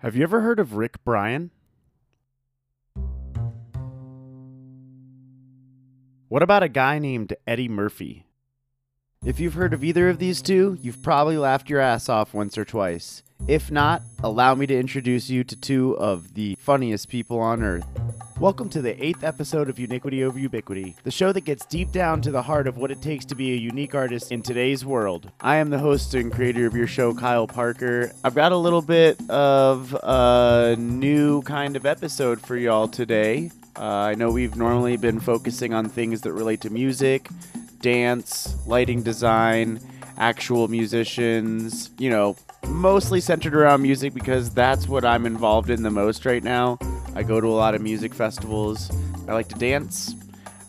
Have you ever heard of Rick Bryan? What about a guy named Eddie Murphy? If you've heard of either of these two, you've probably laughed your ass off once or twice. If not, allow me to introduce you to two of the funniest people on earth. Welcome to the eighth episode of Uniquity Over Ubiquity, the show that gets deep down to the heart of what it takes to be a unique artist in today's world. I am the host and creator of your show, Kyle Parker. I've got a little bit of a new kind of episode for y'all today. Uh, I know we've normally been focusing on things that relate to music, dance, lighting design, actual musicians, you know, mostly centered around music because that's what I'm involved in the most right now. I go to a lot of music festivals. I like to dance.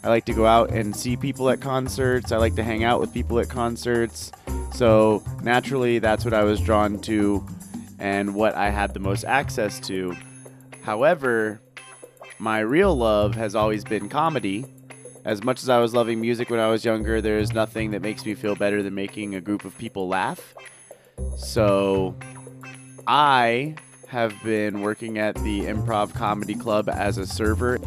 I like to go out and see people at concerts. I like to hang out with people at concerts. So naturally, that's what I was drawn to and what I had the most access to. However, my real love has always been comedy. As much as I was loving music when I was younger, there is nothing that makes me feel better than making a group of people laugh. So I have been working at the Improv Comedy Club as a server.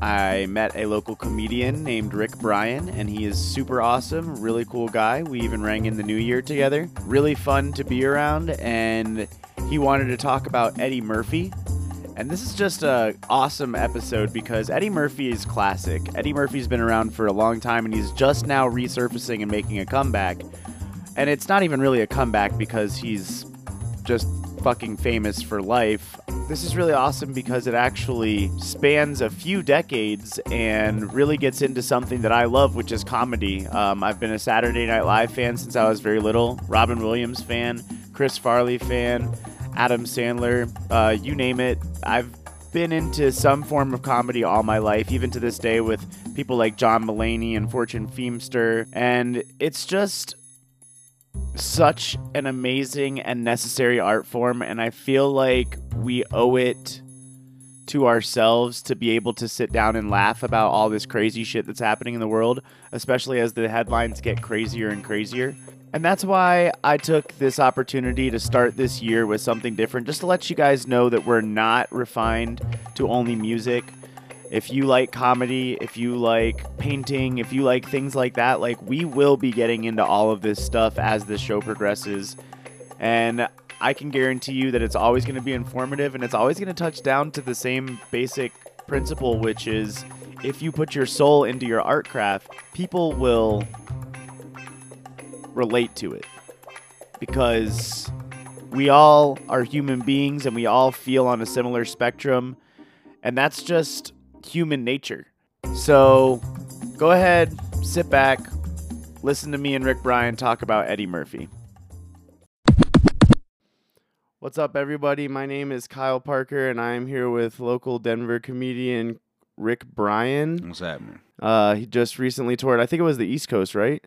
I met a local comedian named Rick Bryan, and he is super awesome, really cool guy. We even rang in the new year together. Really fun to be around, and he wanted to talk about Eddie Murphy. And this is just a awesome episode because Eddie Murphy is classic. Eddie Murphy's been around for a long time, and he's just now resurfacing and making a comeback. And it's not even really a comeback because he's just fucking famous for life. This is really awesome because it actually spans a few decades and really gets into something that I love, which is comedy. Um, I've been a Saturday Night Live fan since I was very little, Robin Williams fan, Chris Farley fan, Adam Sandler, uh, you name it. I've been into some form of comedy all my life, even to this day with people like John Mulaney and Fortune Feimster. And it's just such an amazing and necessary art form, and I feel like we owe it to ourselves to be able to sit down and laugh about all this crazy shit that's happening in the world, especially as the headlines get crazier and crazier. And that's why I took this opportunity to start this year with something different, just to let you guys know that we're not refined to only music if you like comedy, if you like painting, if you like things like that, like we will be getting into all of this stuff as the show progresses. And I can guarantee you that it's always going to be informative and it's always going to touch down to the same basic principle, which is if you put your soul into your art craft, people will relate to it. Because we all are human beings and we all feel on a similar spectrum. And that's just human nature. So go ahead, sit back, listen to me and Rick Bryan talk about Eddie Murphy. What's up, everybody? My name is Kyle Parker, and I am here with local Denver comedian Rick Bryan. What's happening? Uh, he just recently toured. I think it was the East Coast, right?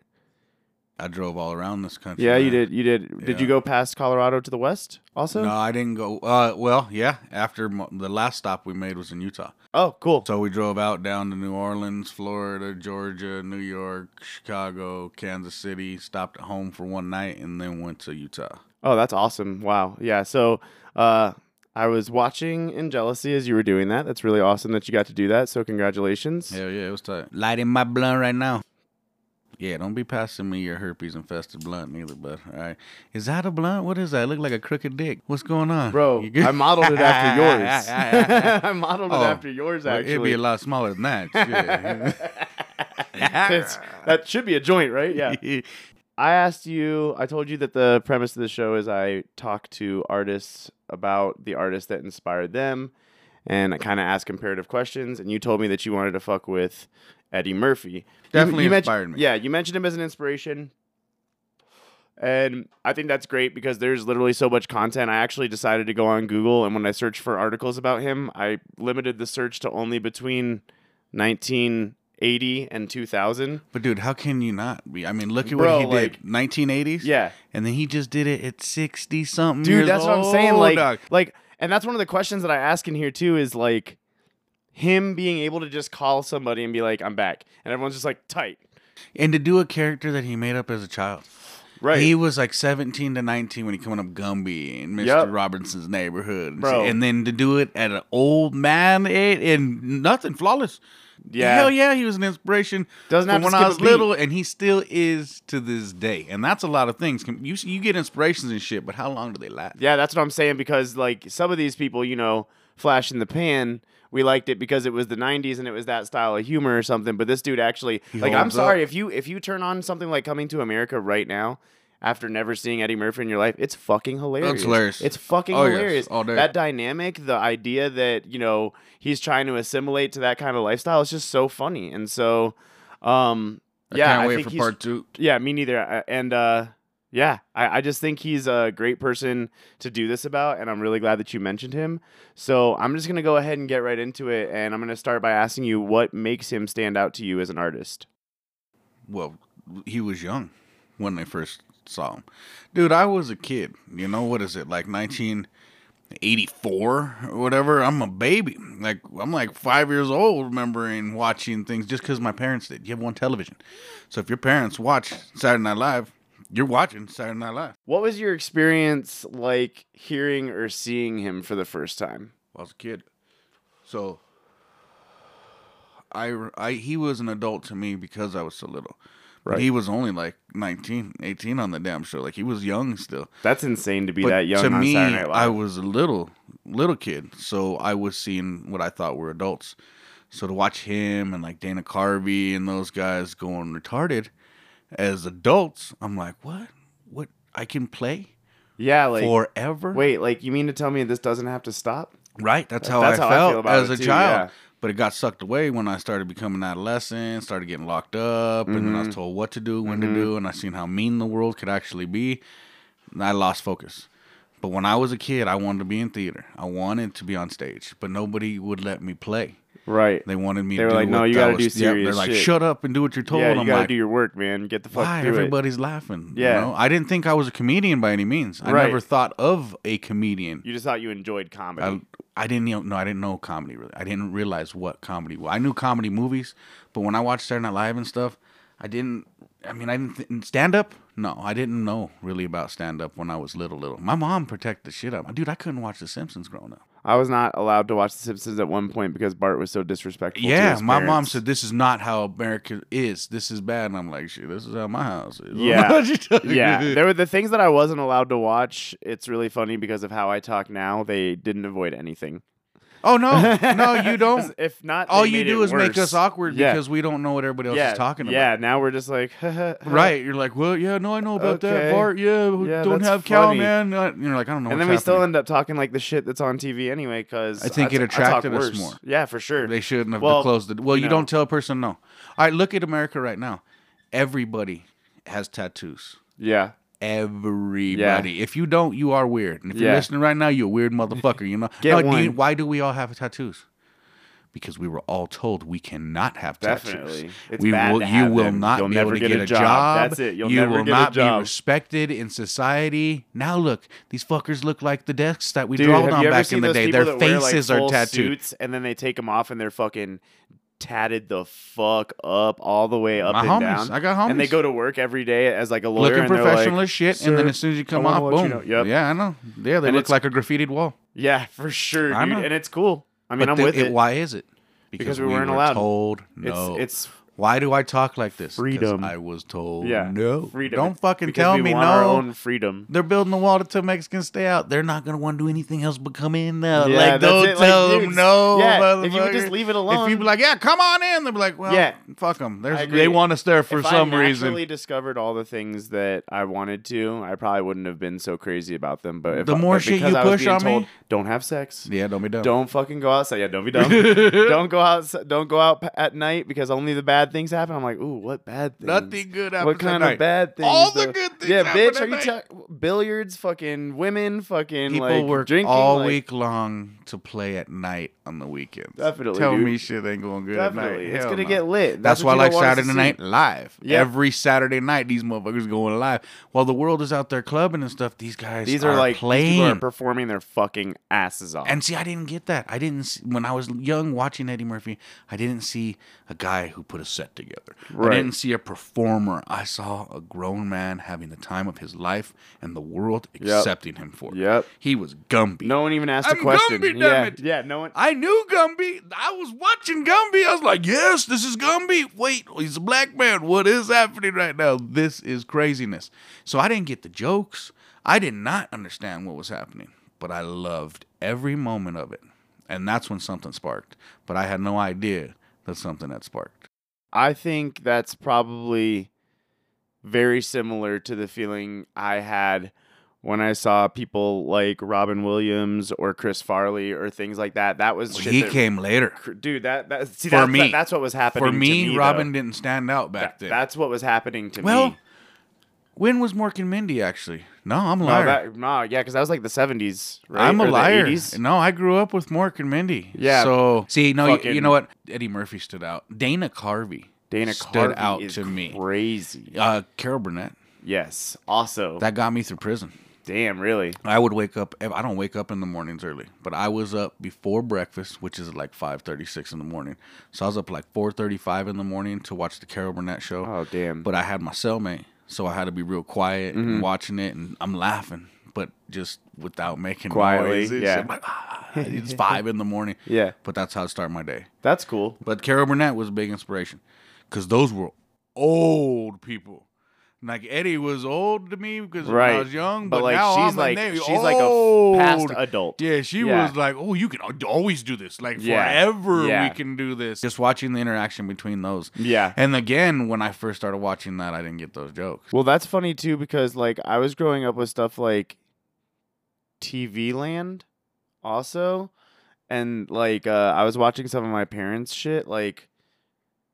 I drove all around this country. Yeah, you did. You did. Did you go past Colorado to the west? Also. No, I didn't go. Uh, well, yeah. After mo- the last stop we made was in Utah, Oh, cool. so we drove out down to New Orleans, Florida, Georgia, New York, Chicago, Kansas City. Stopped at home for one night, and then went to Utah. Oh, that's awesome. Wow. Yeah. So, uh, I was watching in jealousy as you were doing that. That's really awesome that you got to do that. So, congratulations. Hell yeah, it was tight. Lighting my blunt right now. Yeah, don't be passing me your herpes infested blunt neither, but all right. Is that a blunt? What is that? Look like a crooked dick. What's going on? Bro, I modeled it after yours. I modeled it Oh, after yours, Well, actually. It'd be a lot smaller than that. That should be a joint, right? Yeah. I asked you, I told you that the premise of the show is I talk to artists about the artists that inspired them and I kind of ask comparative questions. And you told me that you wanted to fuck with Eddie Murphy. Definitely you mentioned- inspired me. Yeah, you mentioned him as an inspiration. And I think that's great because there's literally so much content. I actually decided to go on Google and when I searched for articles about him, I limited the search to only between 1980 and 2000. But dude, how can you not be? I mean, look at Bro, what he like- did. 1980s. Yeah. And then he just did it at 60 something. dude that's what i'm saying like like and that's one of the questions that i ask in here too is like him being able to just call somebody and be like i'm back and everyone's just like tight and to do a character that he made up as a child. Right. He was like 17 to 19 when he coming up Gumby and Mr. Yep. Robinson's neighborhood. Bro. And then to do it at an old man age and nothing, flawless. Yeah. Hell yeah, he was an inspiration Doesn't have to when I was little, and he still is to this day. And that's a lot of things. You you get inspirations and shit, but how long do they last? Yeah, that's what I'm saying because like some of these people, you know, flash in the pan, we liked it because it was the 90s and it was that style of humor or something, but this dude actually He like I'm sorry up. if you if you turn on something like Coming to America right now after never seeing Eddie Murphy in your life, it's fucking hilarious. It's hilarious. It's fucking Oh, yes, hilarious. all day. That dynamic, the idea that, you know, he's trying to assimilate to that kind of lifestyle is just so funny. And so um I yeah, can't I wait think for part two. yeah, me neither. And uh, yeah, I, I just think he's a great person to do this about, and I'm really glad that you mentioned him. So I'm just gonna go ahead and get right into it, and I'm gonna start by asking you what makes him stand out to you as an artist. well, he was young when I first saw him. Dude, I was a kid. You know, what is it, like 1984 or whatever? I'm a baby. Like, I'm like five years old remembering watching things just because my parents did. You have one television. So if your parents watch Saturday Night Live, you're watching Saturday Night Live. What was your experience like hearing or seeing him for the first time? I was a kid. So I, I he was an adult to me because I was so little. Right. he was only like 19, 18 on the damn show. Like he was young still. That's insane to be But that young to on me, Saturday Live. I was a little little kid, so I was seeing what I thought were adults. So to watch him and like Dana Carvey and those guys going retarded as adults, I'm like, what? What? I can play yeah, like forever? wait, like you mean to tell me this doesn't have to stop? Right. That's how That's I how I felt about as a too, child. yeah. But it got sucked away when I started becoming an adolescent, started getting locked up, and then I Mm-hmm. was told what to do, when to do, and I seen how mean the world could actually be. I lost focus. But when I was a kid, I wanted to be in theater. I wanted to be on stage, but nobody would let me play. Right. They wanted me They to were do like, "No, you gotta was- do serious They're like, shit." shut up and do what you're told. yeah, you I'm gotta like, do your work, man. Get the fuck why? through it. Everybody's laughing. Yeah. You know? I didn't think I was a comedian by any means. I Right. never thought of a comedian. You just thought you enjoyed comedy. I, I didn't even know I didn't know comedy really. I didn't realize what comedy was. I knew comedy movies, but when I watched Saturday Night Live and stuff, I didn't. I mean, I didn't th- stand up. No, I didn't know really about stand up when I was little. Little. My mom protected the shit out. Dude, I couldn't watch The Simpsons growing up. I was not allowed to watch The Simpsons at one point because Bart was so disrespectful. to Yeah, my mom said this is not how America is. This is bad, and I'm like, shit, this is how my house is. Yeah. What you talking Yeah, there were the things that I wasn't allowed to watch. It's really funny because of how I talk now. They didn't avoid anything. Oh no, no, you don't. If not, All you made do it is make us awkward Yeah. because we don't know what everybody else yeah, is talking about. Yeah, now we're just like, Right, you're like, well, yeah, no, I know about Okay. that, Bart. Yeah, Yeah, don't that's have cow, man. Uh, You're like, I don't know. And what's then we still end up talking like the shit that's on TV anyway. Because I think it attracted us more. Yeah, for sure. They shouldn't have Well, closed it. Well, you you know. don't tell a person no. All right, look at America right now. Everybody has tattoos. yeah, Everybody. If you don't, you are weird. And if you're listening right now, you're a weird motherfucker. You know. Get No, do you- why do we all have tattoos? Because we were all told we cannot have tattoos. It's we bad will, to you will them. not You'll be never able to get get, a a job. job. That's it. You'll you never will get a not job. be respected in society. Now look, these fuckers look like the desks that we Dude, drawed on back in the day. Their that wear, like, faces are tattooed. suits and then they take them off and they're fucking tatted the fuck up all the way up My and homies. down. I got homies. And they go to work every day as like a lawyer. looking and professional like, as shit, and then as soon as you come off, let you boom. know." Yep. Yeah, I know. Yeah, they And look like a graffitied wall. Yeah, for sure, dude. And it's cool. I mean, But I'm the- with it. Why is it? Because we weren't were allowed. Told no. It's it's why do I talk like this? 'Cause Freedom. I was told yeah, no. freedom. Don't fucking Because tell we me want no. Our own freedom. They're building a wall to tell Mexicans stay out. They're not gonna want to do anything else but come in now. Yeah, like that's don't it. Like, tell them no. yeah, if you would just motherfucker. leave it alone. If you be like, yeah, come on in, they'll be like, well, Yeah. fuck them. I agree. they want us there for if some I reason. naturally discovered all the things that I wanted to, I probably wouldn't have been so crazy about them. But if The I- more but shit because you I was push being on me- told, don't have sex. Yeah, don't be dumb. Don't fucking go outside. Yeah, don't be dumb. don't go out. Don't go out p- at night because only the bad things happen. I'm like, ooh, what bad things? Nothing good happens What at kind night. of bad things? All the good things Yeah, bitch. Are you talking billiards? Fucking women. Fucking People like work drinking all like, week long to play at night on the weekends. Definitely, Tell dude. me shit ain't going good Definitely, at night. it's Hell gonna no. get lit. That's, what why I like don't want us to Saturday. Night Live. Yeah. Every Saturday night, these motherfuckers going live. While the world is out there clubbing and stuff, these guys These are, like these playing. people are performing their fucking asses off. and see, I didn't get that. I didn't see, when I was young watching Eddie Murphy. I didn't see a guy who put a set together. Right. I didn't see a performer. I saw a grown man having the time of his life and the world accepting him for it. Yep. He was Gumby. No one even asked I'm a question. Gumby, yeah, it. yeah, no one. I knew Gumby. I was watching Gumby. I was like, yes, this is Gumby. Wait, he's a black man. What is happening right now? This is craziness. So I didn't get the jokes. I did not understand what was happening, but I loved every moment of it. And that's when something sparked. But I had no idea that something had sparked. I think that's probably very similar to the feeling I had when I saw people like Robin Williams or Chris Farley or things like that. That was shit he that- came later. dude. That that see For that's, me. that- that's what was happening For to me, me, Robin though. didn't stand out back then. That's what was happening to well, me. When was Mork and Mindy actually? No, I'm a No, liar. that, no, yeah, because that was like the seventies, right? I'm a Or the liar. 80s? No, I grew up with Mork and Mindy. Yeah. So see, no, you, you know what? Eddie Murphy stood out. Dana Carvey Dana stood Carvey out is to me. Crazy. Uh, Carol Burnett. Yes. Also, That got me through prison. damn, really. I would wake up. I don't wake up in the mornings early, but I was up before breakfast, which is like five thirty six in the morning. So I was up like four thirty five in the morning to watch the Carol Burnett show. Oh, damn. But I had my cellmate, so I had to be real quiet Mm-hmm. and watching it, and I'm laughing, but just without making Quietly, noise. Yeah. like, ah, it's five in the morning. yeah, But that's how I start my day. that's cool. But Carol Burnett was a big inspiration because those were old people. Like Eddie was old to me because when I was young, But, but, like, now she's I'm like- she's like a old. Past adult. Yeah, she Yeah. was like, "Oh, you can always do this. Like Yeah. forever, Yeah. we can do this." Just watching the interaction between those, Yeah. and again, when I first started watching that, I didn't get those jokes. Well, that's funny too because like I was growing up with stuff like TV Land also and like uh I was watching some of my parents shit like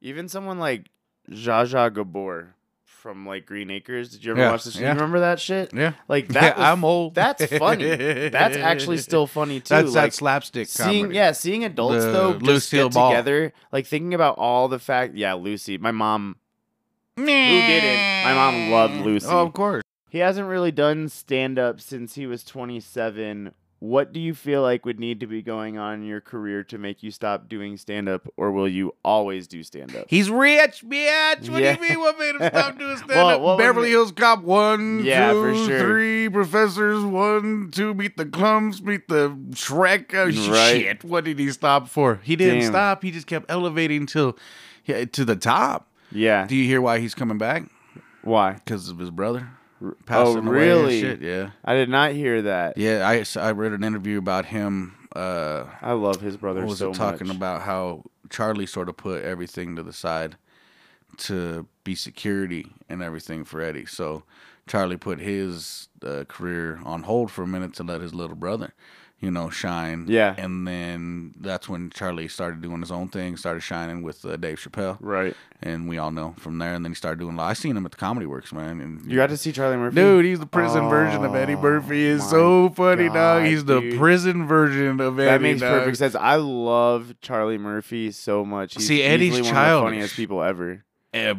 even someone like Zsa Zsa Gabor from like Green Acres. Did you ever Yeah, watch this? yeah. You remember that shit? Yeah, Like that yeah, was, I'm old. That's funny. That's actually still funny too. that's like, that slapstick seeing comedy. yeah, seeing adults The though just Lucille get Ball. together, like thinking about all the fact. Yeah, Lucy. My mom Who didn't? My mom loved Lucy. Oh, of course. He hasn't really done stand up since he was 27. What do you feel like would need to be going on in your career to make you stop doing stand up, or will you always do stand up? He's rich, bitch. What Yeah. do you mean? What made him stop doing stand up? would Beverly Hills Cop one, Yeah, two, for sure. three professors, one, two, meet the Klumps, meet the Shrek. Oh, Right. Shit, what did he stop for? He didn't Damn. stop. He just kept elevating till to the top. Yeah. Do you hear why he's coming back? Why? Because of his brother passing and really? shit. Yeah. I did not hear that. Yeah, I, I read an interview about him. Uh, I love his brother what was so talking much. about how Charlie sort of put everything to the side to be security and everything for Eddie. So Charlie put his uh, career on hold for a minute to let his little brother, you know, shine. Yeah. And then that's when Charlie started doing his own thing, started shining with uh, Dave Chappelle, Right. and we all know from there. And then he started doing. I seen him at the Comedy Works, man. And You got to see Charlie Murphy? Dude, he's the prison version of Eddie Oh, Murphy. Is my so funny, dog. God, He's the prison version of Eddie. that makes dog. perfect sense. I love Charlie Murphy so much. He's See, Eddie's easily one of the funniest people ever. Uh,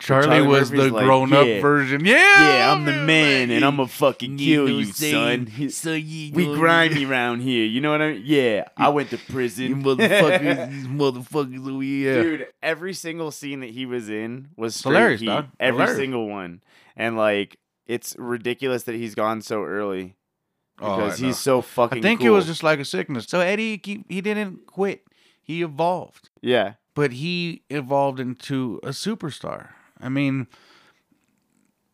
Charlie, Charlie was Murphy's the like, grown up yeah. version. Yeah, Yeah, I'm the man, like, and I'm gonna fucking kill you, know what I'm son. So you We grimy around here. You know what I mean? Yeah, I went to prison. You motherfuckers, these motherfuckers. Oh yeah. Dude, every single scene that he was in was hilarious, heat. dog. Every Hilarious. single one, and like it's ridiculous that he's gone so early Oh, because know. he's so fucking. I think it was just like a sickness. So Eddie, he, he didn't quit. He evolved, yeah. But he evolved into a superstar. I mean,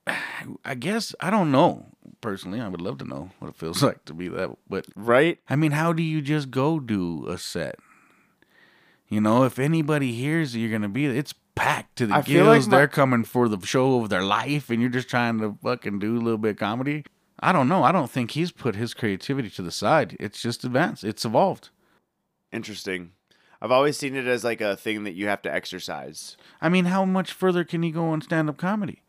I guess I don't know personally. I would love to know what it feels like to be that, but Right? I mean, how do you just go do a set? You know, if anybody hears you're gonna be, it's packed to the I gills. like my- They're coming for the show of their life, and you're just trying to fucking do a little bit of comedy. I don't know. I don't think he's put his creativity to the side. It's just advanced. It's evolved. Interesting. I've always seen it as like a thing that you have to exercise. I mean, how much further can he go in stand-up comedy?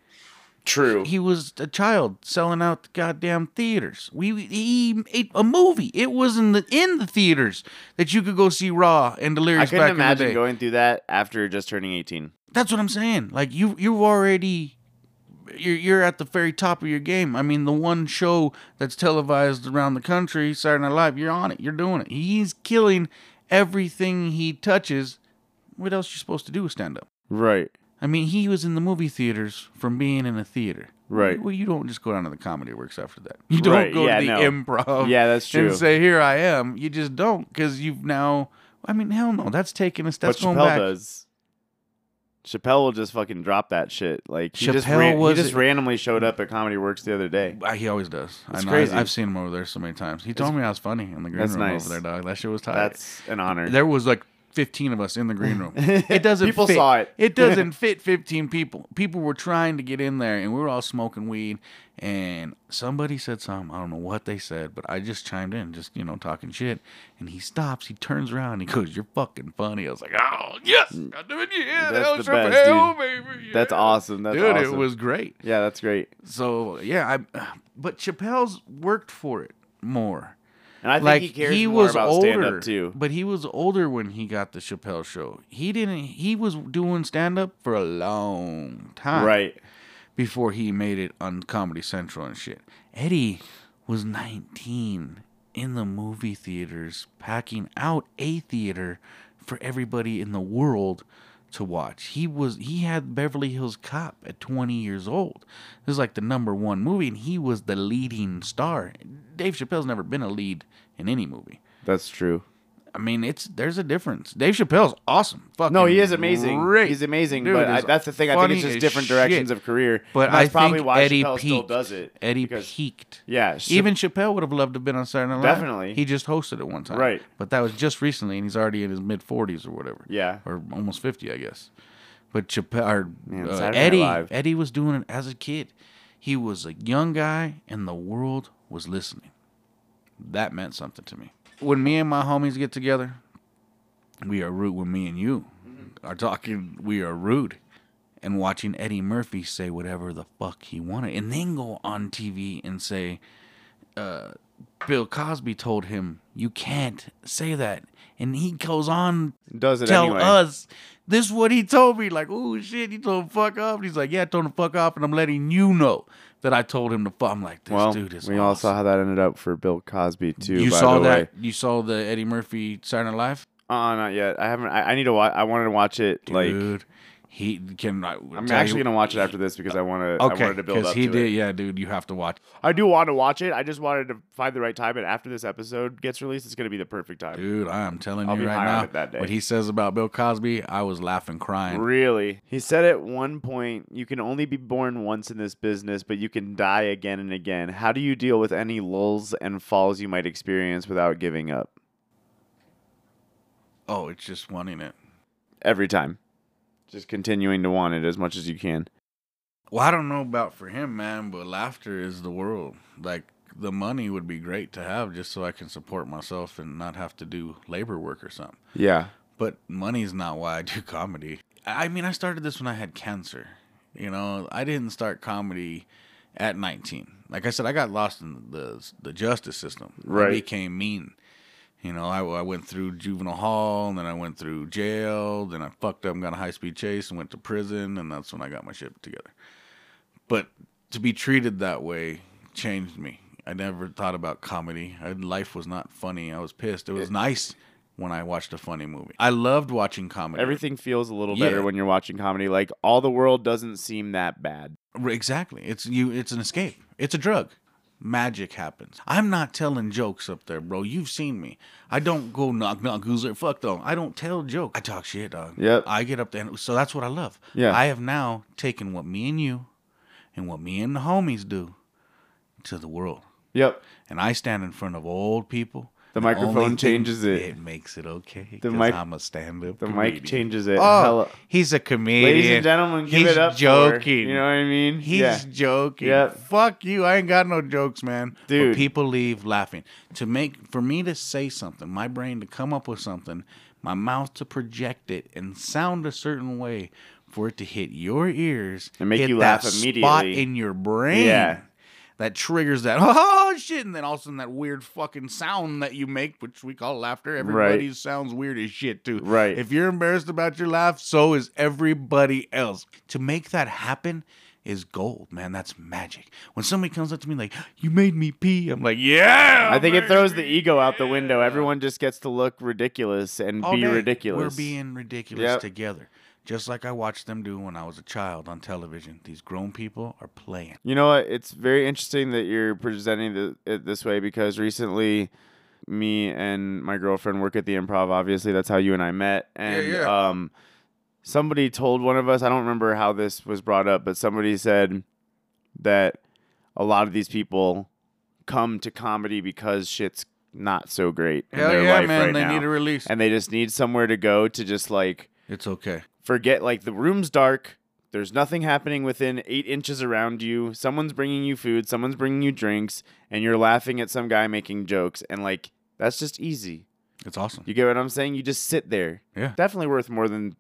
True. He was a child selling out the goddamn theaters. We he made a movie. It was in the in the theaters that you could go see Raw and I Delirious couldn't back in the imagine day. going through that after just turning 18. That's what I'm saying. Like you, you've already, you're you're at the very top of your game. I mean, the one show that's televised around the country, Saturday Night Live, you're on it. You're doing it. He's killing everything he touches. What else are you supposed to do with stand up? Right. I mean, he was in the movie theaters from being in a theater. Right. Well, you don't just go down to the comedy works after that. You don't Right, go yeah, to the no. improv. Yeah, that's true. And say, "Here I am." You just don't because you've now. I mean, hell no. That's taking us. That's what going Chappelle back. does. Chappelle will just fucking drop that shit. Like he just Chappelle ran, was- he just randomly showed up at Comedy Works the other day. Uh, He always does. It's I know. crazy. I, have seen him over there so many times. He told me I was funny in the green That's room nice. over there, dog. That shit was tight. That's an honor. there was like 15 of us in the green room. It doesn't People fit. saw it. It doesn't fit 15 people. People were trying to get in there and we were all smoking weed and somebody said something. I don't know what they said, but I just chimed in, just, you know, talking shit. And he stops, he turns around, he goes, You're fucking funny. I was like, Oh, yes. Mm. God damn it, yeah. That's hell, the best, baby. That's awesome. That's Dude, awesome. it was great. Yeah, that's great. So, yeah, I but Chappelle's worked for it more And I think like he cares more was about stand older up too. But he was older when he got the Chappelle show. He didn't. He was doing stand up for a long time, Right. Before he made it on Comedy Central and shit. Eddie was 19 in the movie theaters, packing out a theater for everybody in the world to watch. He was he had Beverly Hills Cop at 20 years old. This is like the number one movie, and he was the leading star. Dave Chappelle's never been a lead in any movie. That's true. I mean, it's there's a difference. Dave Chappelle's awesome. Fucking No, he is amazing. Great. He's amazing, Dude but I, that's the thing. I think it's just different directions shit. of career. But And that's I probably think why Eddie Chappelle still does it. Eddie because- peaked. Yeah, Chapp- Even Chappelle would have loved to have been on Saturday Night Live. Definitely. He just hosted it one time. Right. But that was just recently, and he's already in his mid 40s or whatever. Yeah. Or almost 50, I guess. But Chappelle, or, Man, uh, Eddie, Eddie was doing it as a kid. He was a young guy, and the world was listening. That meant something to me. When me and my homies get together, we are rude. When me and you are talking, we are rude. And watching Eddie Murphy say whatever the fuck he wanted, and then go on TV and say, uh, Bill Cosby told him you can't say that, and he goes on does it tell anyway. us this is what he told me. Like, oh shit, he told him fuck off. And he's like, yeah, I told him fuck off, and I'm letting you know that I told him to fuck. I'm like, this well, dude is. we all saw how that ended up for Bill Cosby too. You by saw the that? Way. You saw the Eddie Murphy Saturday Night Live? Uh, not yet. I haven't. I, I need to watch. I wanted to watch it. Like, Dude, he can. I, I'm actually gonna watch it after this because I want to. I Okay, wanted to build because up he did. it. Yeah, dude, you have to watch. I do want to watch it. I just wanted to find the right time. And after this episode gets released, it's gonna be the perfect time. Dude, I am telling I'll you right now, it that day. what he says about Bill Cosby, I was laughing, crying. Really? He said at one point, you can only be born once in this business, but you can die again and again. How do you deal with any lulls and falls you might experience without giving up? Oh, it's just wanting it. Every time. Just continuing to want it as much as you can. Well, I don't know about for him, man, but laughter is the world. Like the money would be great to have just so I can support myself and not have to do labor work or something. Yeah. But money's not why I do comedy. I mean, I started this when I had cancer. You know, I didn't start comedy at 19. Like I said, I got lost in the the justice system. Right. I became mean. You know, I, I went through juvenile hall, and then I went through jail, then I fucked up and got a high speed chase and went to prison, and that's when I got my shit together. But to be treated that way changed me. I never thought about comedy. I, life was not funny. I was pissed. It was nice when I watched a funny movie. I loved watching comedy. Everything feels a little Yeah. better when you're watching comedy. Like all the world doesn't seem that bad. Exactly. It's you. It's an escape. It's a drug. Magic happens. I'm not telling jokes up there, bro. You've seen me. I don't go knock knock who's there. Fuck though. I don't tell jokes. I talk shit, dog. Yep. I get up there, and so that's what I love. Yeah. I have now taken what me and you, and what me and the homies do, to the world. Yep. And I stand in front of old people. The microphone changes it. It makes it okay. The mic- I'm a stand-up. The comedian. mic changes it. Oh, Hello- he's a comedian. Ladies and gentlemen, give He's it up. for- joking. you know what I mean? He's yeah. joking. Yep. Fuck you. I ain't got no jokes, man. Dude. But people leave laughing. To make for me to say something, my brain to come up with something, my mouth to project it and sound a certain way for it to hit your ears And make hit you that laugh Spot immediately. in your brain. Yeah. That triggers that oh shit, and then all of a sudden that weird fucking sound that you make, which we call laughter. Everybody's sounds weird as shit too. Right. If you're embarrassed about your laugh, so is everybody else. To make that happen is gold, man. That's magic. When somebody comes up to me like, "You made me pee," I'm like, "Yeah." I think it throws the ego out the window. yeah." Everyone just gets to look ridiculous and All be day, ridiculous. We're being ridiculous Yep. together. Just like I watched them do when I was a child on television. These grown people are playing. You know what? It's very interesting that you're presenting the, it this way because recently, me and my girlfriend work at the Improv. Obviously, that's how you and I met. And yeah. um, somebody told one of us. I don't remember how this was brought up, but somebody said that a lot of these people come to comedy because shit's not so great in their yeah, life man! right they now, need a release. and they just need somewhere to go to just like It's okay. Forget like the room's dark there's nothing happening within eight inches around you someone's bringing you food someone's bringing you drinks and you're laughing at some guy making jokes and like that's just easy It's awesome. you get what i'm saying you just sit there Yeah. definitely worth more than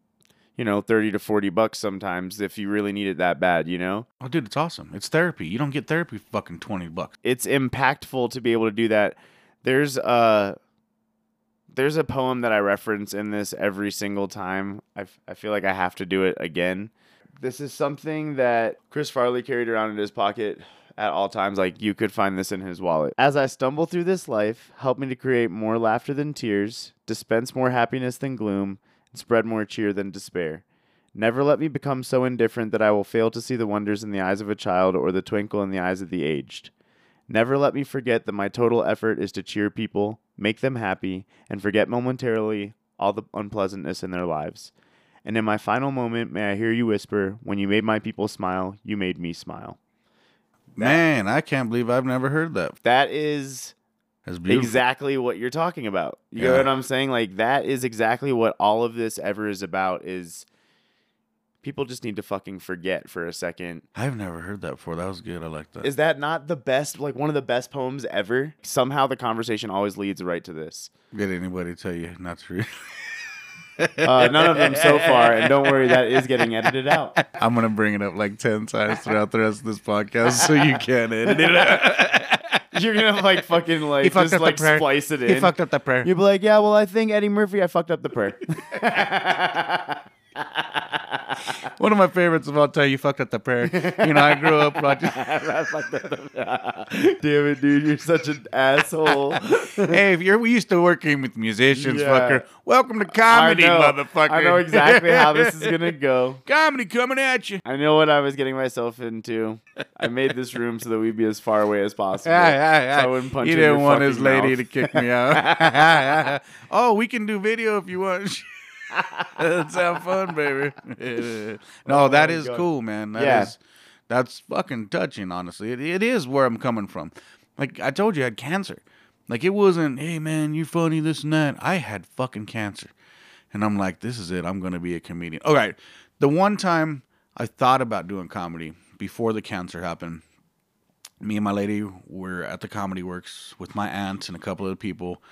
you know 30 to 40 bucks sometimes if you really need it that bad you know Oh, dude, it's awesome. It's therapy. You don't get therapy for fucking twenty bucks. it's impactful to be able to do that. There's a there's a poem that I reference in this every single time. I, feel like I have to do it again. This is something that Chris Farley carried around in his pocket at all times. Like you could find this in his wallet. As I stumble through this life, help me to create more laughter than tears, dispense more happiness than gloom, and spread more cheer than despair. Never let me become so indifferent that I will fail to see the wonders in the eyes of a child or the twinkle in the eyes of the aged. Never let me forget that my total effort is to cheer people, make them happy, and forget momentarily all the unpleasantness in their lives. And in my final moment, may I hear you whisper, When you made my people smile, you made me smile. Man, I can't believe I've never heard that. That is exactly what you're talking about. You Yeah. know what I'm saying? Like that is exactly what all of this ever is about is people just need to fucking forget for a second. I've never heard that before. That was good. I like that. Is that not the best like one of the best poems ever? Somehow the conversation always leads right to this. Did anybody tell you not to read? Uh, none of them so far, and don't worry, that is getting edited out. I'm gonna bring it up like ten times throughout the rest of this podcast, so you can't edit it. out. You're gonna like fucking like He just like splice it he in. fucked up that prayer. You'll be like, yeah, well, I think Eddie Murphy, I fucked up the prayer. One of my favorites of all time. You fucked up the prayer. You know, I grew up watching. I fucked up the- Damn it, dude, you're such an asshole. hey, if you're used to working with musicians, Yeah. fucker, welcome to comedy, I motherfucker. I know exactly how this is gonna go. comedy coming at you. I know what I was getting myself into. I made this room so that we'd be as far away as possible. Yeah, yeah, yeah. So I wouldn't punch he didn't want his lady mouth. to kick me out. oh, we can do video if you want. Let's have fun, baby. no, Oh that is God. cool, man. That Yeah. is- that's fucking touching. Honestly, it, it is where I'm coming from. Like I told you, I had cancer. Like it wasn't, hey man, you're funny this and that. I had fucking cancer, and I'm like, this is it. I'm gonna be a comedian. All right. The one time I thought about doing comedy before the cancer happened, me and my lady were at the Comedy Works with my aunt and a couple of people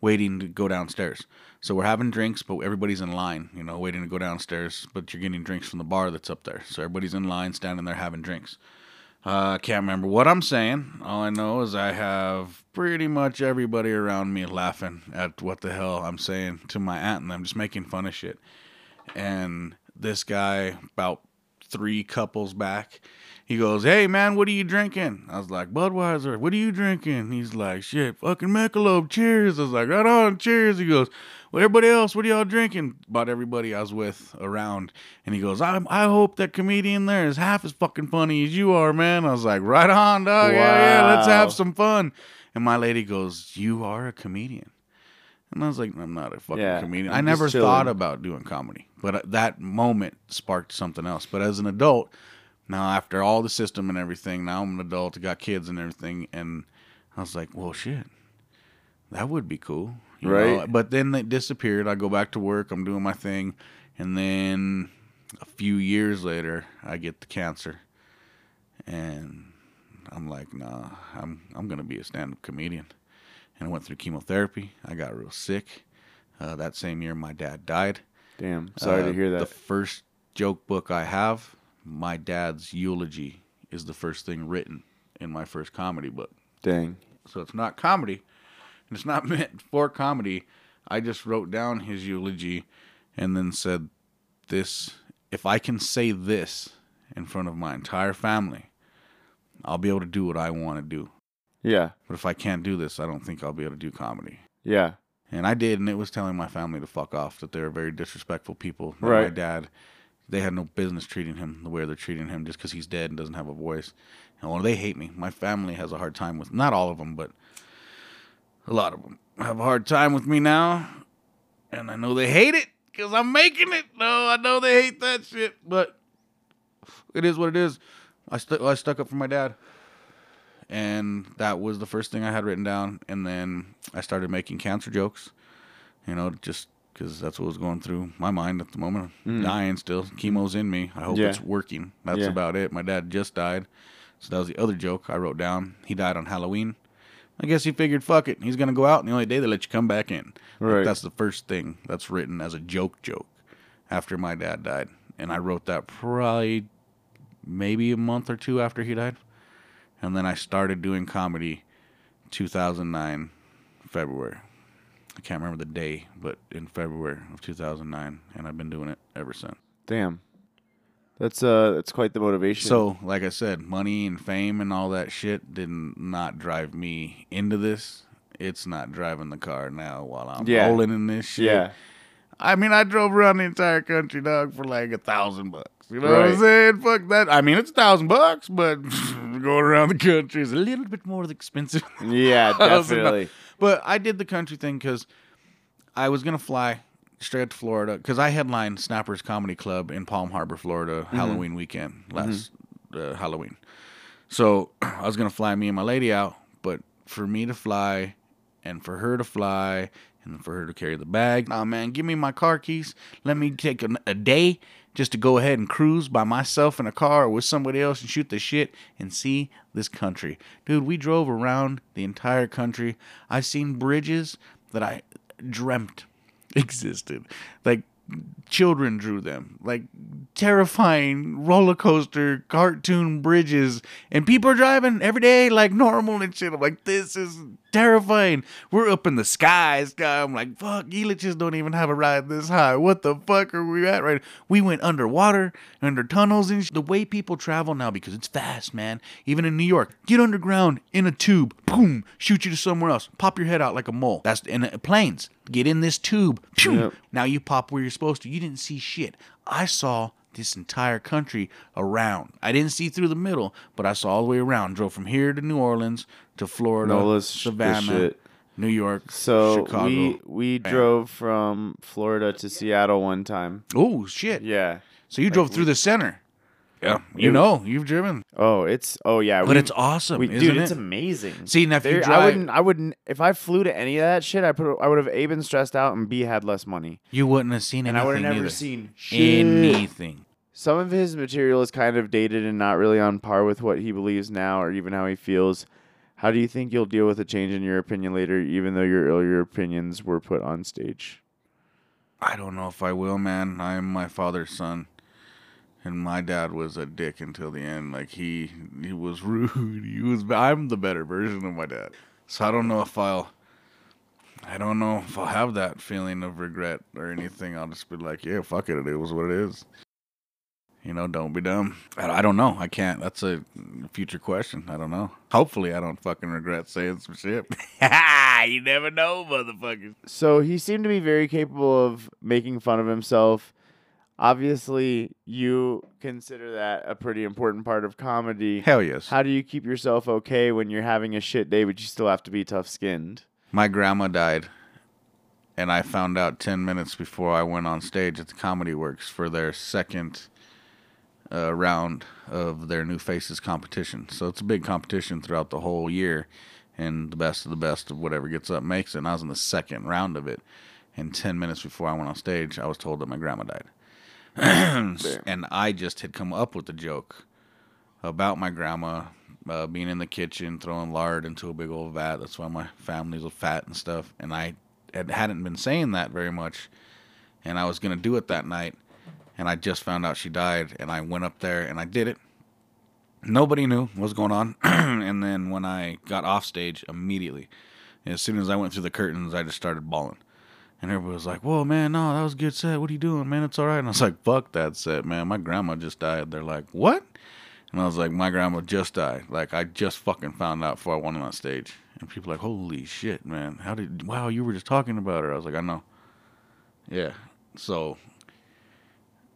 waiting to go downstairs. So we're having drinks, but everybody's in line, you know, waiting to go downstairs. But you're getting drinks from the bar that's up there. So everybody's in line, standing there having drinks. Uh, I can't remember what I'm saying. All I know is I have pretty much everybody around me laughing at what the hell I'm saying to my aunt, and I'm just making fun of shit. And this guy, about three couples back, he goes, "Hey man, what are you drinking?" I was like, "Budweiser." What are you drinking? He's like, "Shit, fucking Michelob." Cheers. I was like, "Right on, cheers." He goes, "Well, everybody else, what are y'all drinking?" About everybody I was with around, and he goes, "I I hope that comedian there is half as fucking funny as you are, man." I was like, "Right on, dog. Yeah, yeah, let's have some fun." And my lady goes, "You are a comedian." And I was like, I'm not a fucking Yeah, comedian. I'm I never thought about doing comedy, but uh, that moment sparked something else. But as an adult, now after all the system and everything, now I'm an adult, I got kids and everything, and I was like, well, shit, that would be cool, you know? Right. But then it disappeared. I go back to work, I'm doing my thing, and then a few years later, I get the cancer, and I'm like, nah, I'm I'm gonna be a stand-up comedian and I went through chemotherapy. I got real sick. Uh, that same year, my dad died. Damn, sorry Uh, to hear that. The first joke book I have, my dad's eulogy is the first thing written in my first comedy book. Dang. So it's not comedy, and it's not meant for comedy. I just wrote down his eulogy and then said, This, if I can say this in front of my entire family, I'll be able to do what I want to do. Yeah, But if I can't do this, I don't think I'll be able to do comedy. yeah, And I did, and it was telling my family to fuck off, that they're very disrespectful people. that My Right. dad they had no business treating him the way they're treating him just because he's dead and doesn't have a voice. And well, they hate me. My family has a hard time with not all of them, but a lot of them have a hard time with me now, and I know they hate it because I'm making it. No, I know they hate that shit, but it is what it is. I I stuck up for my dad, and that was the first thing I had written down. And then I started making cancer jokes, you know, just because that's what was going through my mind at the moment. Dying still, chemo's in me. I hope Mm. Yeah. it's working. That's Yeah. about it. My dad just died, so that was the other joke I wrote down. He died on Halloween. I guess he figured, fuck it, he's gonna go out, and the only day they let you come back in. Like, that's the first thing that's written as a joke joke after my dad died, and I wrote that probably maybe a month or two after he died, and then I started doing comedy, 2009, February. I can't remember the day, but in February of 2009, and I've been doing it ever since. Damn. That's uh that's quite the motivation. So, like I said, money and fame and all that shit did not drive me into this. It's not driving the car now while I'm Yeah. rolling in this shit. yeah. I mean, I drove around the entire country, dog, for like a thousand bucks. You know what Right. I'm saying? Fuck that. I mean, it's a thousand bucks, but going around the country is a little bit more expensive. Yeah, Thousand definitely. But I did the country thing because I was gonna fly straight up to Florida because I headlined Snappers Comedy Club in Palm Harbor, Florida, Mm-hmm. Halloween weekend last uh, Halloween. So I was gonna fly me and my lady out, but for me to fly and for her to fly and for her to carry the bag, nah, man, give me my car keys. Let me take a, a day just to go ahead and cruise by myself in a car or with somebody else and shoot the shit and see this country. Dude, we drove around the entire country. I've seen bridges that I dreamt existed. Like children drew them. Like terrifying roller coaster cartoon bridges and people are driving every day like normal and shit. I'm like, this is terrifying. We're up in the skies. sky. I'm like, fuck, Elitches don't even have a ride this high. What the fuck are we at right? We went underwater, under tunnels and sh- the way people travel now because it's fast, man. Even in New York, get underground in a tube, boom, shoot you to somewhere else, pop your head out like a mole. That's in uh, planes. Get in this tube, Yep. now you pop where you're supposed to. You didn't see shit. I saw this entire country around. I didn't see through the middle, but I saw all the way around. Drove from here to New Orleans to Florida, Nola's Savannah. New York, So Chicago. we we drove from Florida to Seattle one time. oh shit! Yeah. So you drove through the center. Yeah, you It- know you've driven, Oh, it's oh yeah. but we, it's awesome, we, dude, it? it's amazing. See, now if you There- drive, I wouldn't. I wouldn't. If I flew to any of that shit, I put. I would have a been stressed out and b had less money, you wouldn't have seen and anything I would have never either. seen shit. anything. Some of his material is kind of dated and not really on par with what he believes now, or even how he feels. How do you think you'll deal with a change in your opinion later, even though your earlier opinions were put on stage? I don't know if I will, man. I am my father's son, and my dad was a dick until the end. Like he, he was rude. He was. I'm the better version of my dad, so I don't know if I'll. I don't know if I'll have that feeling of regret or anything. I'll just be like, yeah, fuck it. It was what it is. You know, don't be dumb. I, I don't know. I can't. That's a future question. I don't know. Hopefully, I don't fucking regret saying some shit. you never know, motherfuckers. So he seemed to be very capable of making fun of himself. Obviously, you consider that a pretty important part of comedy. Hell yes. How do you keep yourself okay when you're having a shit day, but you still have to be tough skinned? My grandma died, and I found out 10 minutes before I went on stage at the Comedy Works for their second uh, round of their New Faces competition. So it's a big competition throughout the whole year, and the best of the best of whatever gets up makes it. And I was in the second round of it, and 10 minutes before I went on stage, I was told that my grandma died. and I just had come up with the joke about my grandma uh, being in the kitchen throwing lard into a big old vat. That's why my family's fat and stuff. And I had, hadn't been saying that very much, and I was gonna do it that night, and I just found out she died, and I went up there and I did it. Nobody knew what was going on, and then when I got off stage, immediately, as soon as I went through the curtains, I just started bawling. And everybody was like, "Whoa, man, no, that was a good set. What are you doing, man? It's all right." And I was like, "Fuck that set, man. My grandma just died." They're like, "What?" And I was like, "My grandma just died. Like, I just fucking found out before I went on stage." And people like, "Holy shit, man! How did? Wow, you were just talking about her." I was like, "I know." Yeah. So,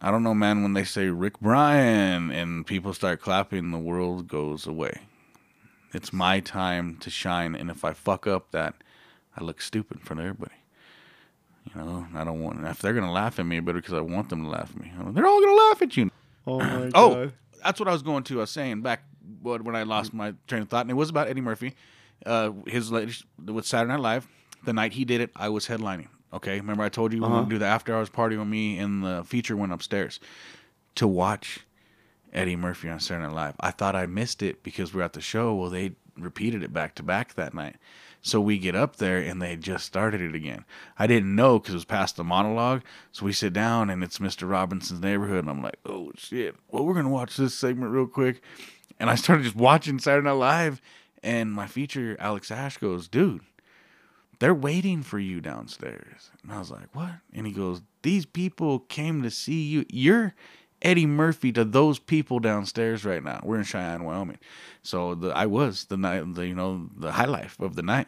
I don't know, man. When they say Rick Bryan and people start clapping, the world goes away. It's my time to shine, and if I fuck up that, I look stupid in front of everybody. You know, I don't want. If they're gonna laugh at me, better because I want them to laugh at me. They're all gonna laugh at you. Oh my God. Oh, that's what I was going to. I was saying back when when I lost my train of thought, and it was about Eddie Murphy. Uh, his latest with Saturday Night Live. The night he did it, I was headlining. Okay, remember I told you we Uh-huh. would do the after hours party with me, and the feature went upstairs to watch Eddie Murphy on Saturday Night Live. I thought I missed it because we are at the show. Well, they repeated it back to back that night. So we get up there and they just started it again. I didn't know because it was past the monologue. So we sit down and it's Mr. Robinson's neighborhood. And I'm like, oh shit. Well, we're going to watch this segment real quick. And I started just watching Saturday Night Live. And my feature, Alex Ash, goes, dude, they're waiting for you downstairs. And I was like, what? And he goes, these people came to see you. You're Eddie Murphy to those people downstairs right now. We're in Cheyenne, Wyoming. So the I was the night, the you know, the high life of the night.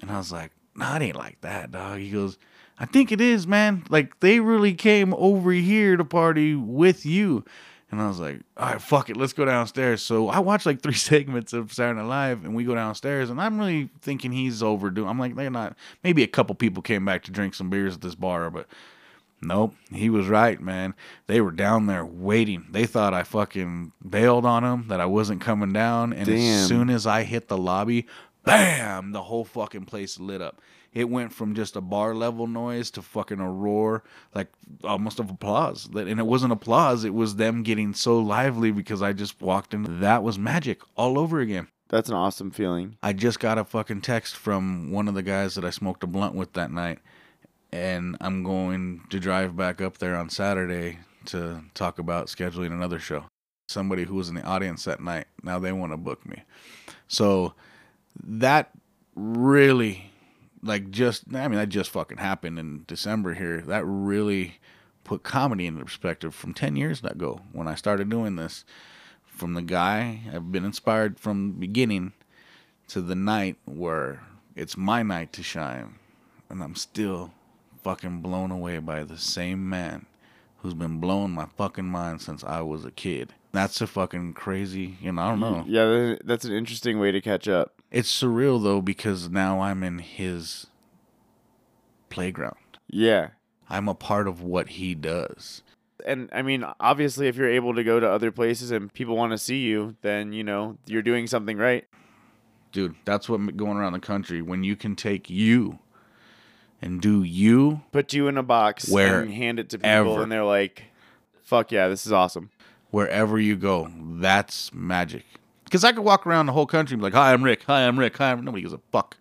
And I was like, nah, it ain't like that, dog. He goes, I think it is, man. Like they really came over here to party with you. And I was like, all right, fuck it, let's go downstairs. So I watched like three segments of Saturday Night Live, and we go downstairs, and I'm really thinking he's overdue. I'm like, they're not. Maybe a couple people came back to drink some beers at this bar, but nope, he was right, man. They were down there waiting. They thought I fucking bailed on them, that I wasn't coming down, and Damn. as soon as I hit the lobby, bam, the whole fucking place lit up. It went from just a bar level noise to fucking a roar, like almost of applause. And it wasn't applause, it was them getting so lively because I just walked in. That was magic all over again. That's an awesome feeling. I just got a fucking text from one of the guys that I smoked a blunt with that night, and I'm going to drive back up there on Saturday to talk about scheduling another show. Somebody who was in the audience that night, now they want to book me. So that really, like, just, I mean, that just fucking happened in December here. That really put comedy into perspective from 10 years ago when I started doing this. From the guy, I've been inspired from the beginning to the night where it's my night to shine, and I'm still fucking blown away by the same man who's been blowing my fucking mind since I was a kid. That's a fucking crazy, you know, I don't know. Yeah, that's an interesting way to catch up. It's surreal though because now I'm in his playground. Yeah. I'm a part of what he does. And I mean, obviously, if you're able to go to other places and people want to see you, then, you know, you're doing something right. Dude, that's what going around the country when you can take you and do you Put you in a box Where and hand it to people, ever. and they're like, fuck yeah, this is awesome. wherever you go. That's magic. Because I could walk around the whole country and be like, "Hi, I'm Rick. Hi, I'm Rick. Hi, I'm." Nobody gives a fuck.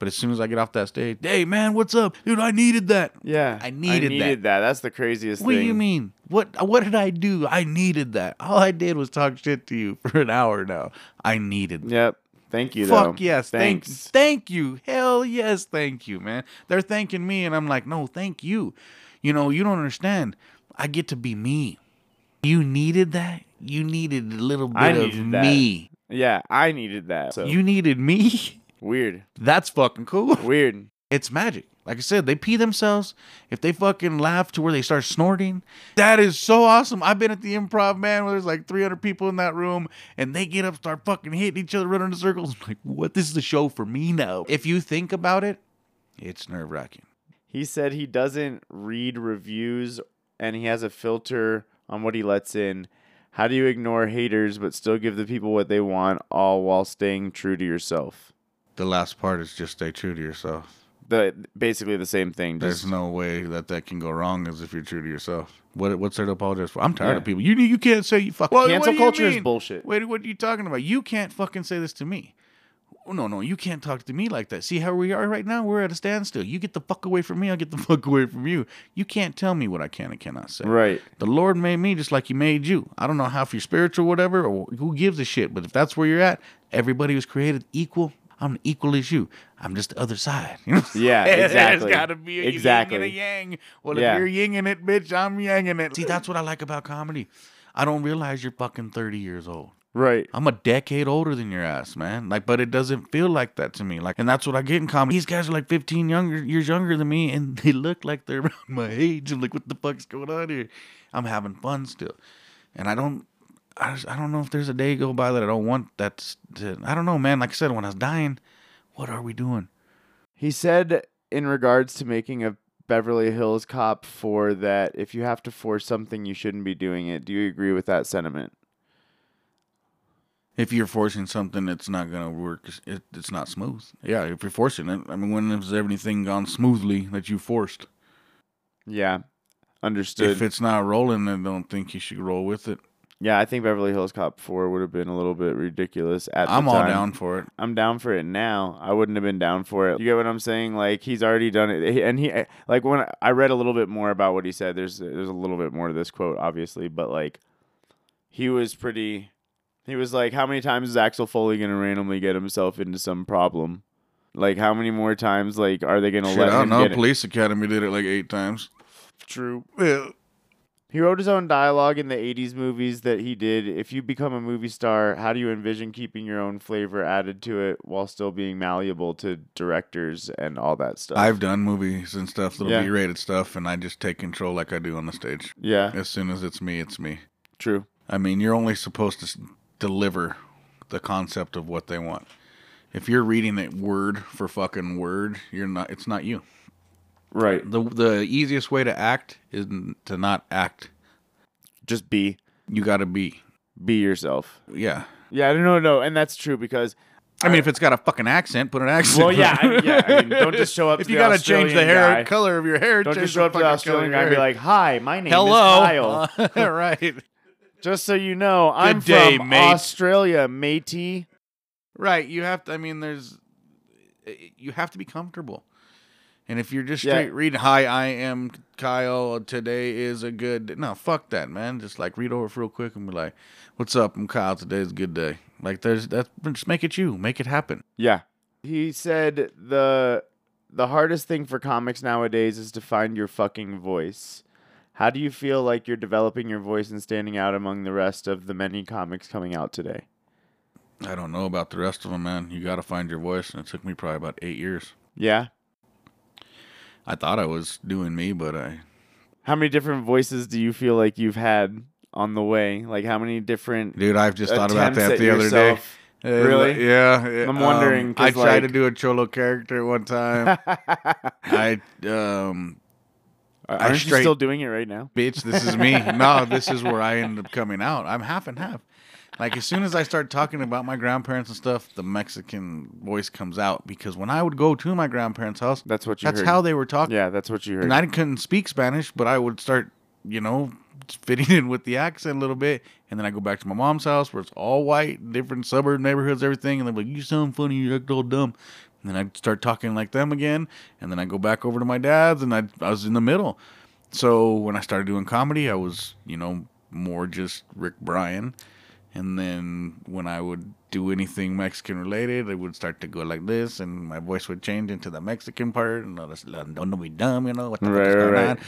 But as soon as I get off that stage, hey man, what's up, dude? I needed that. Yeah. I needed that. I needed that. That's the craziest What thing. What do you mean? What What did I do? I needed that. All I did was talk shit to you for an hour. Now I needed. Yep. Thank you, Fuck though. yes, thank, Thanks. thank you, hell yes, thank you, man. They're thanking me, and I'm like, no, thank you. You know, you don't understand. I get to be me. You needed that. You needed a little bit I of me. Yeah, I needed that. So You needed me. weird. That's fucking cool. Weird. It's magic. Like I said, they pee themselves. If they fucking laugh to where they start snorting, that is so awesome. I've been at the improv, man, where there's like 300 people in that room and they get up, start fucking hitting each other, running in circles. I'm like, what? This is a show for me now. If you think about it, it's nerve wracking. He said he doesn't read reviews and he has a filter on what he lets in. How do you ignore haters but still give the people what they want, all while staying true to yourself? The last part is just stay true to yourself. The basically the same thing. There's Just no way that that can go wrong as if you're true to yourself. What what's there to apologize for? I'm tired Yeah. of people. You you can't say you fucking What- cancel what do you culture is bullshit. Wait, what are you talking about? You can't fucking say this to me. Oh, No, no, you can't talk to me like that. See how we are right now? We're at a standstill. You get the fuck away from me, I'll get the fuck away from you. You can't tell me what I can and cannot say. Right. The Lord made me just like He made you. I don't know how if you're spiritual or whatever, or who gives a shit. But if that's where you're at, everybody was created equal. I'm equal as you. I'm just the other side. You know? Yeah, There's exactly. got to be a Exactly. yin and a yang. Well, Yeah. if you're yinging it, bitch, I'm yanging it. See, that's what I like about comedy. I don't realize you're fucking 30 years old. Right. I'm a decade older than your ass, man. Like, but it doesn't feel like that to me. Like, and that's what I get in comedy. These guys are like 15 younger years younger than me, and they look like they're around my age. I'm like, what the fuck's going on here? I'm having fun still, and I don't. I, just, I don't know if there's a day go by that I don't want that. To, I don't know, man. Like I said, when I was dying, what are we doing? He said in regards to making a Beverly Hills Cop 4 that if you have to force something, you shouldn't be doing it. Do you agree with that sentiment? If you're forcing something, it's not gonna work. It, it's not smooth. Yeah, if you're forcing it, I mean, when has everything gone smoothly that you forced? Yeah. Understood. If it's not rolling, I don't think you should roll with it. yeah, I think Beverly Hills Cop 4 would have been a little bit ridiculous at I'm all time. down for it. I'm down for it now. I wouldn't have been down for it. You get what I'm saying? Like he's already done it, and he like when I read a little bit more about what he said. There's there's a little bit more to this quote, obviously, but like he was pretty. He was like, "How many times is Axel Foley gonna randomly get himself into some problem? Like how many more times? Like are they gonna Shit, let I don't him know. get it?" Police Academy did it like eight times. True. Yeah. He wrote his own dialogue in the 80s movies that he did. If you become a movie star, how do you envision keeping your own flavor added to it while still being malleable to directors and all that stuff? I've done movies and stuff, little Yeah. B-rated stuff, and I just take control like I do on the stage. yeah, As soon as it's me, it's me. true. I mean, you're only supposed to s- deliver the concept of what they want. If you're reading it word for fucking word, you're not. It's not you. Right. the The easiest way to act is to not act. Just be You got to be. be yourself. Yeah. Yeah, no, no, and that's true because I mean, if it's got a fucking accent, put an accent. well, yeah, I, yeah. I mean, don't just show up. if to you the gotta change the hair guy. color of your hair, Don't just show up to the Australian guy and be like, "Hi, my name Hello. is Kyle." right. just so you know, I'm day, from mate. Australia, matey. Right. You have to. I mean, there's. You have to be comfortable. And if you're just Yeah. straight reading, "Hi, I am Kyle. Today is a good." No, fuck that, man. Just like read over it real quick and be like, "What's up? I'm Kyle. Today's a good day." Like, there's that. Just make it you. Make it happen. Yeah. He said the the hardest thing for comics nowadays is to find your fucking voice. How do you feel like you're developing your voice and standing out among the rest of the many comics coming out today? I don't know about the rest of them, man. You got to find your voice, and it took me probably about eight years. Yeah. I thought I was doing me, but I How many different voices do you feel like you've had on the way? Like how many different Dude, I've just thought about that the other day. Uh, Really? Yeah. I'm wondering, um, I tried to do a cholo character at one time. I um Aren't you straight- still doing it right now? bitch, this is me. no, this is where I end up coming out. I'm half and half. Like as soon as I start talking about my grandparents and stuff, the Mexican voice comes out because when I would go to my grandparents' house, That's what you that's heard. how they were talking. Yeah, that's what you heard. And I couldn't speak Spanish, but I would start, you know, fitting in with the accent a little bit. And then I go back to my mom's house where it's all white, different suburb neighborhoods, everything. And they're like, you sound funny, you act all dumb. And then I'd start talking like them again. And then I'd go back over to my dad's and I, I was in the middle. So when I started doing comedy, I was, you know, more just Rick Bryan. And then when I would do anything Mexican related, it would start to go like this, and my voice would change into the Mexican part, and I was like, don't be dumb, you know what the fuck is going right. on.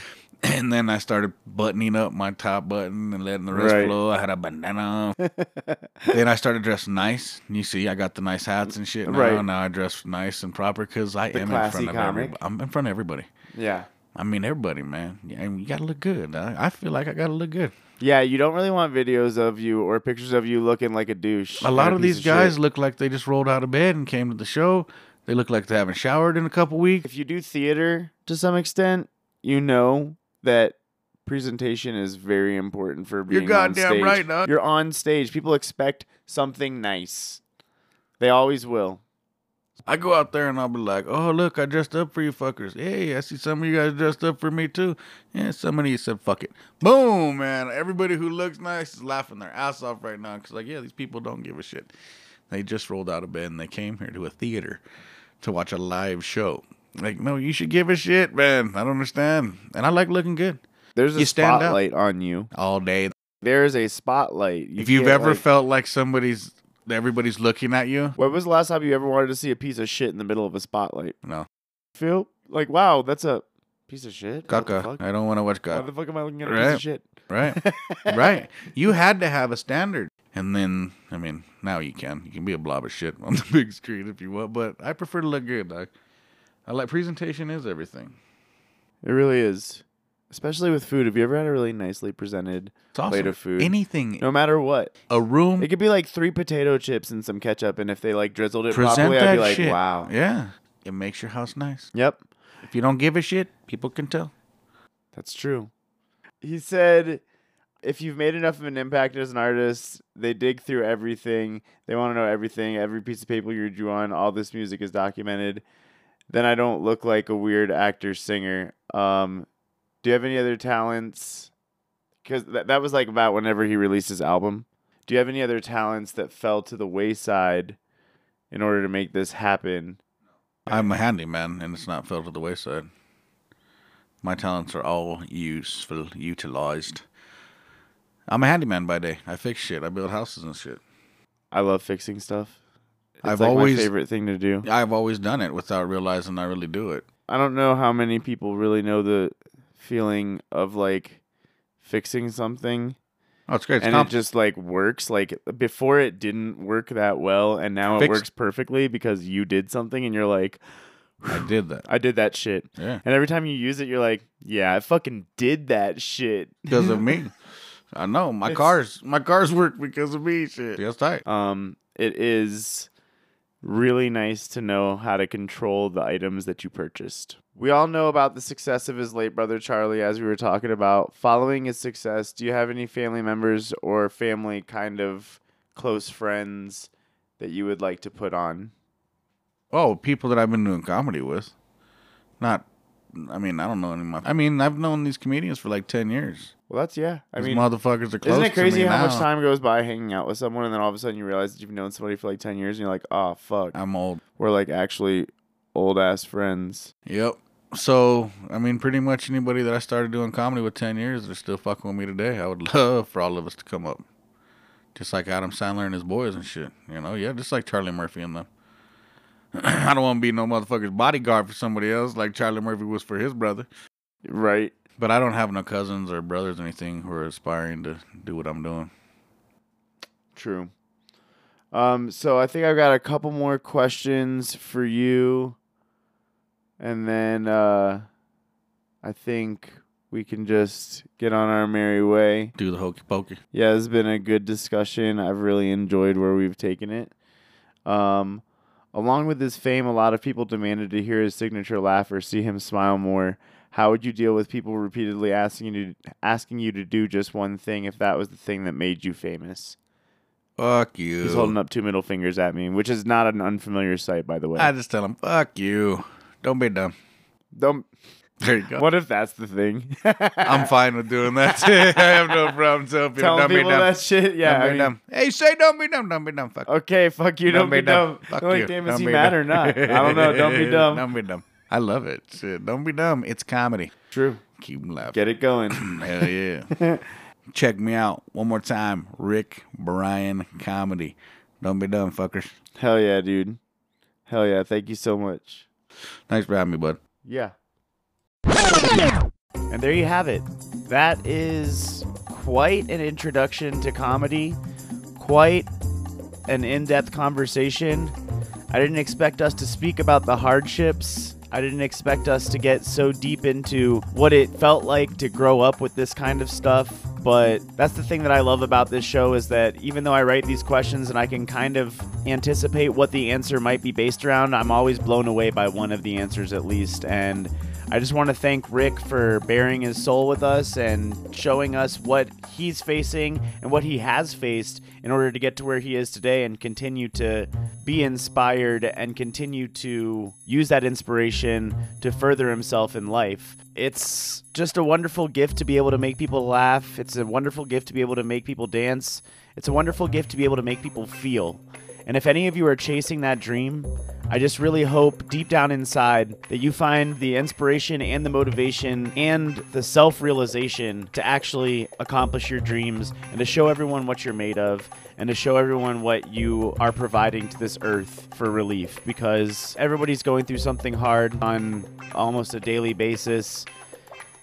And then I started buttoning up my top button and letting the rest Right. flow. I had a bandana. then I started dressing nice. You see, I got the nice hats and shit now. Right. Now I dress nice and proper because I The am in front of everybody. I'm in front of everybody. yeah. I mean, everybody, man. Yeah, and you gotta look good. I, I feel like I gotta look good. Yeah, you don't really want videos of you or pictures of you looking like a douche. A lot and of these guys shit. look like they just rolled out of bed and came to the show. They look like they haven't showered in a couple weeks. if you do theater to some extent, you know that presentation is very important for You're being on goddamn stage. right, dog. You're on stage. People expect something nice. They always will. I go out there and I'll be like, "Oh, look, I dressed up for you fuckers. Hey, I see some of you guys dressed up for me too. Yeah, some of you said fuck it. Boom, man. Everybody who looks nice is laughing their ass off right now because, like, yeah, these people don't give a shit. They just rolled out of bed and they came here to a theater to watch a live show. Like, no, you should give a shit, man. I don't understand. And I like looking good There's a You spotlight on you. all day. There is a spotlight. You if you've ever like- felt like somebody's, everybody's looking at you, when was the last time you ever wanted to see a piece of shit in the middle of a spotlight? no, Feel like wow, that's a piece of shit. Caca. I don't want to watch Why caca. the fuck am I looking at a piece Right. of shit? Right. right. You had to have a standard. And then, I mean, now you can. You can be a blob of shit on the big screen if you want, but I prefer to look good, dog. I like presentation is everything. It really is. Especially with food. Have you ever had a really nicely presented It's awesome. plate of food? Anything. no matter what. A room. It could be like three potato chips and some ketchup, and if they like drizzled it present properly, that I'd be like, shit. wow. Yeah. It makes your house nice. Yep, If you don't give a shit, people can tell. that's true. He said, if you've made enough of an impact as an artist, they dig through everything. They want to know everything, every piece of paper you drew on. All this music is documented. Then I don't look like a weird actor singer. Um, do you have any other talents? Because that that was like about whenever he released his album. Do you have any other talents that fell to the wayside in order to make this happen? I'm a handyman, and it's not fell to the wayside. My talents are all useful, utilized. I'm a handyman by day. I fix shit. I build houses and shit. I love fixing stuff. It's I've like always- my favorite thing to do. I've always done it without realizing I really do it. I don't know how many people really know the feeling of like fixing something Oh, it's great. It's and comp- it just like works like before it didn't work that well and now it Fixed- works perfectly because you did something and you're like I did that. I did that shit. Yeah, And every time you use it you're like, yeah, I fucking did that shit. because of me. I know my It's- cars. My cars work because of me. Shit. Yes, tight. Um it is really nice to know how to control the items that you purchased. We all know about the success of his late brother Charlie, as we were talking about. Following his success, do you have any family members or family kind of close friends that you would like to put on? Oh, people that I've been doing comedy with. Not. I mean, I don't know any of my. I mean, I've known these comedians for like ten years. Well, that's yeah. I These mean, motherfuckers are close isn't it crazy to me how now. much time goes by hanging out with someone, and then all of a sudden you realize that you've known somebody for like ten years, and you're like, oh fuck, I'm old. we're like actually old ass friends. Yep. So, I mean, pretty much anybody that I started doing comedy with 10 years, they're still fucking with me today. I would love for all of us to come up. Just like Adam Sandler and his boys and shit. You know, yeah, just like Charlie Murphy and them. I don't want to be no motherfucker's bodyguard for somebody else like Charlie Murphy was for his brother. Right. But I don't have no cousins or brothers or anything who are aspiring to do what I'm doing. True. Um, so I think I've got a couple more questions for you, and then uh, I think we can just get on our merry way. Do the hokey pokey. Yeah, it's been a good discussion. I've really enjoyed where we've taken it. Um, along with his fame, a lot of people demanded to hear his signature laugh or see him smile more. How would you deal with people repeatedly asking you to, asking you to do just one thing if that was the thing that made you famous? Fuck you. He's holding up two middle fingers at me, which is not an unfamiliar sight, by the way. I just tell him, fuck you. Don't be dumb. Don't. There you go. What if that's the thing? I'm fine with doing that. I have no problem telling people, Telling don't be people dumb. that shit. Yeah. I mean, dumb. Hey, say don't be dumb. Don't be dumb. Fuck. Okay, fuck you. Don't, be dumb. Fuck you. damn, is Don't he be mad dumb. or not? I don't know. Don't be dumb. don't be dumb. I love it. Shit. Don't be dumb. It's comedy. True. Keep 'em laughing. Get it going. Hell yeah. Check me out one more time. Rick Bryan Comedy. Don't be dumb, fuckers. Hell yeah, dude. Hell yeah. Thank you so much. Thanks for having me, bud. Yeah. And there you have it. That is quite an introduction to comedy, quite an in depth conversation. I didn't expect us to speak about the hardships. I didn't expect us to get so deep into what it felt like to grow up with this kind of stuff. But that's the thing that I love about this show is that even though I write these questions and I can kind of anticipate what the answer might be based around, I'm always blown away by one of the answers at least. And I just want to thank Rick for bearing his soul with us and showing us what he's facing and what he has faced in order to get to where he is today and continue to be inspired and continue to use that inspiration to further himself in life. It's just a wonderful gift to be able to make people laugh. It's a wonderful gift to be able to make people dance. It's a wonderful gift to be able to make people feel. And if any of you are chasing that dream, I just really hope deep down inside that you find the inspiration and the motivation and the self realization to actually accomplish your dreams and to show everyone what you're made of and to show everyone what you are providing to this earth for relief because everybody's going through something hard on almost a daily basis.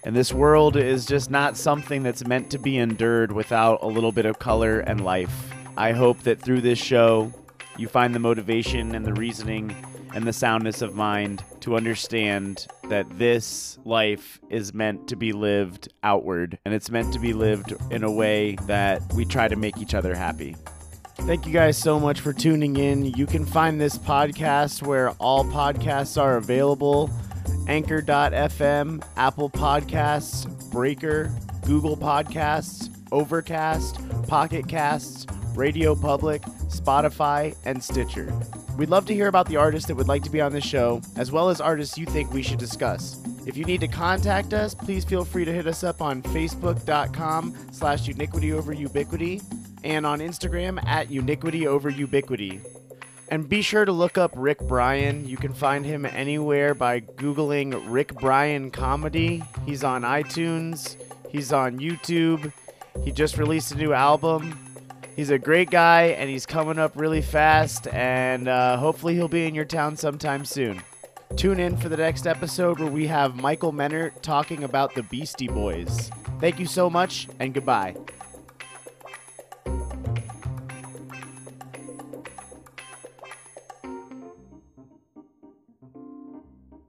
And this world is just not something that's meant to be endured without a little bit of color and life. I hope that through this show, you find the motivation and the reasoning and the soundness of mind to understand that this life is meant to be lived outward and it's meant to be lived in a way that we try to make each other happy. Thank you guys so much for tuning in. You can find this podcast where all podcasts are available Anchor.fm, Apple Podcasts, Breaker, Google Podcasts, Overcast, Pocket Casts, Radio Public, Spotify, and Stitcher. We'd love to hear about the artists that would like to be on the show, as well as artists you think we should discuss. If you need to contact us, please feel free to hit us up on facebook.com slash uniquity over ubiquity and on Instagram at uniquity over ubiquity. And be sure to look up Rick Bryan. You can find him anywhere by Googling Rick Bryan Comedy. He's on iTunes, he's on YouTube, he just released a new album. He's a great guy and he's coming up really fast, and uh, hopefully he'll be in your town sometime soon. Tune in for the next episode where we have Michael Menert talking about the Beastie Boys. Thank you so much, and goodbye.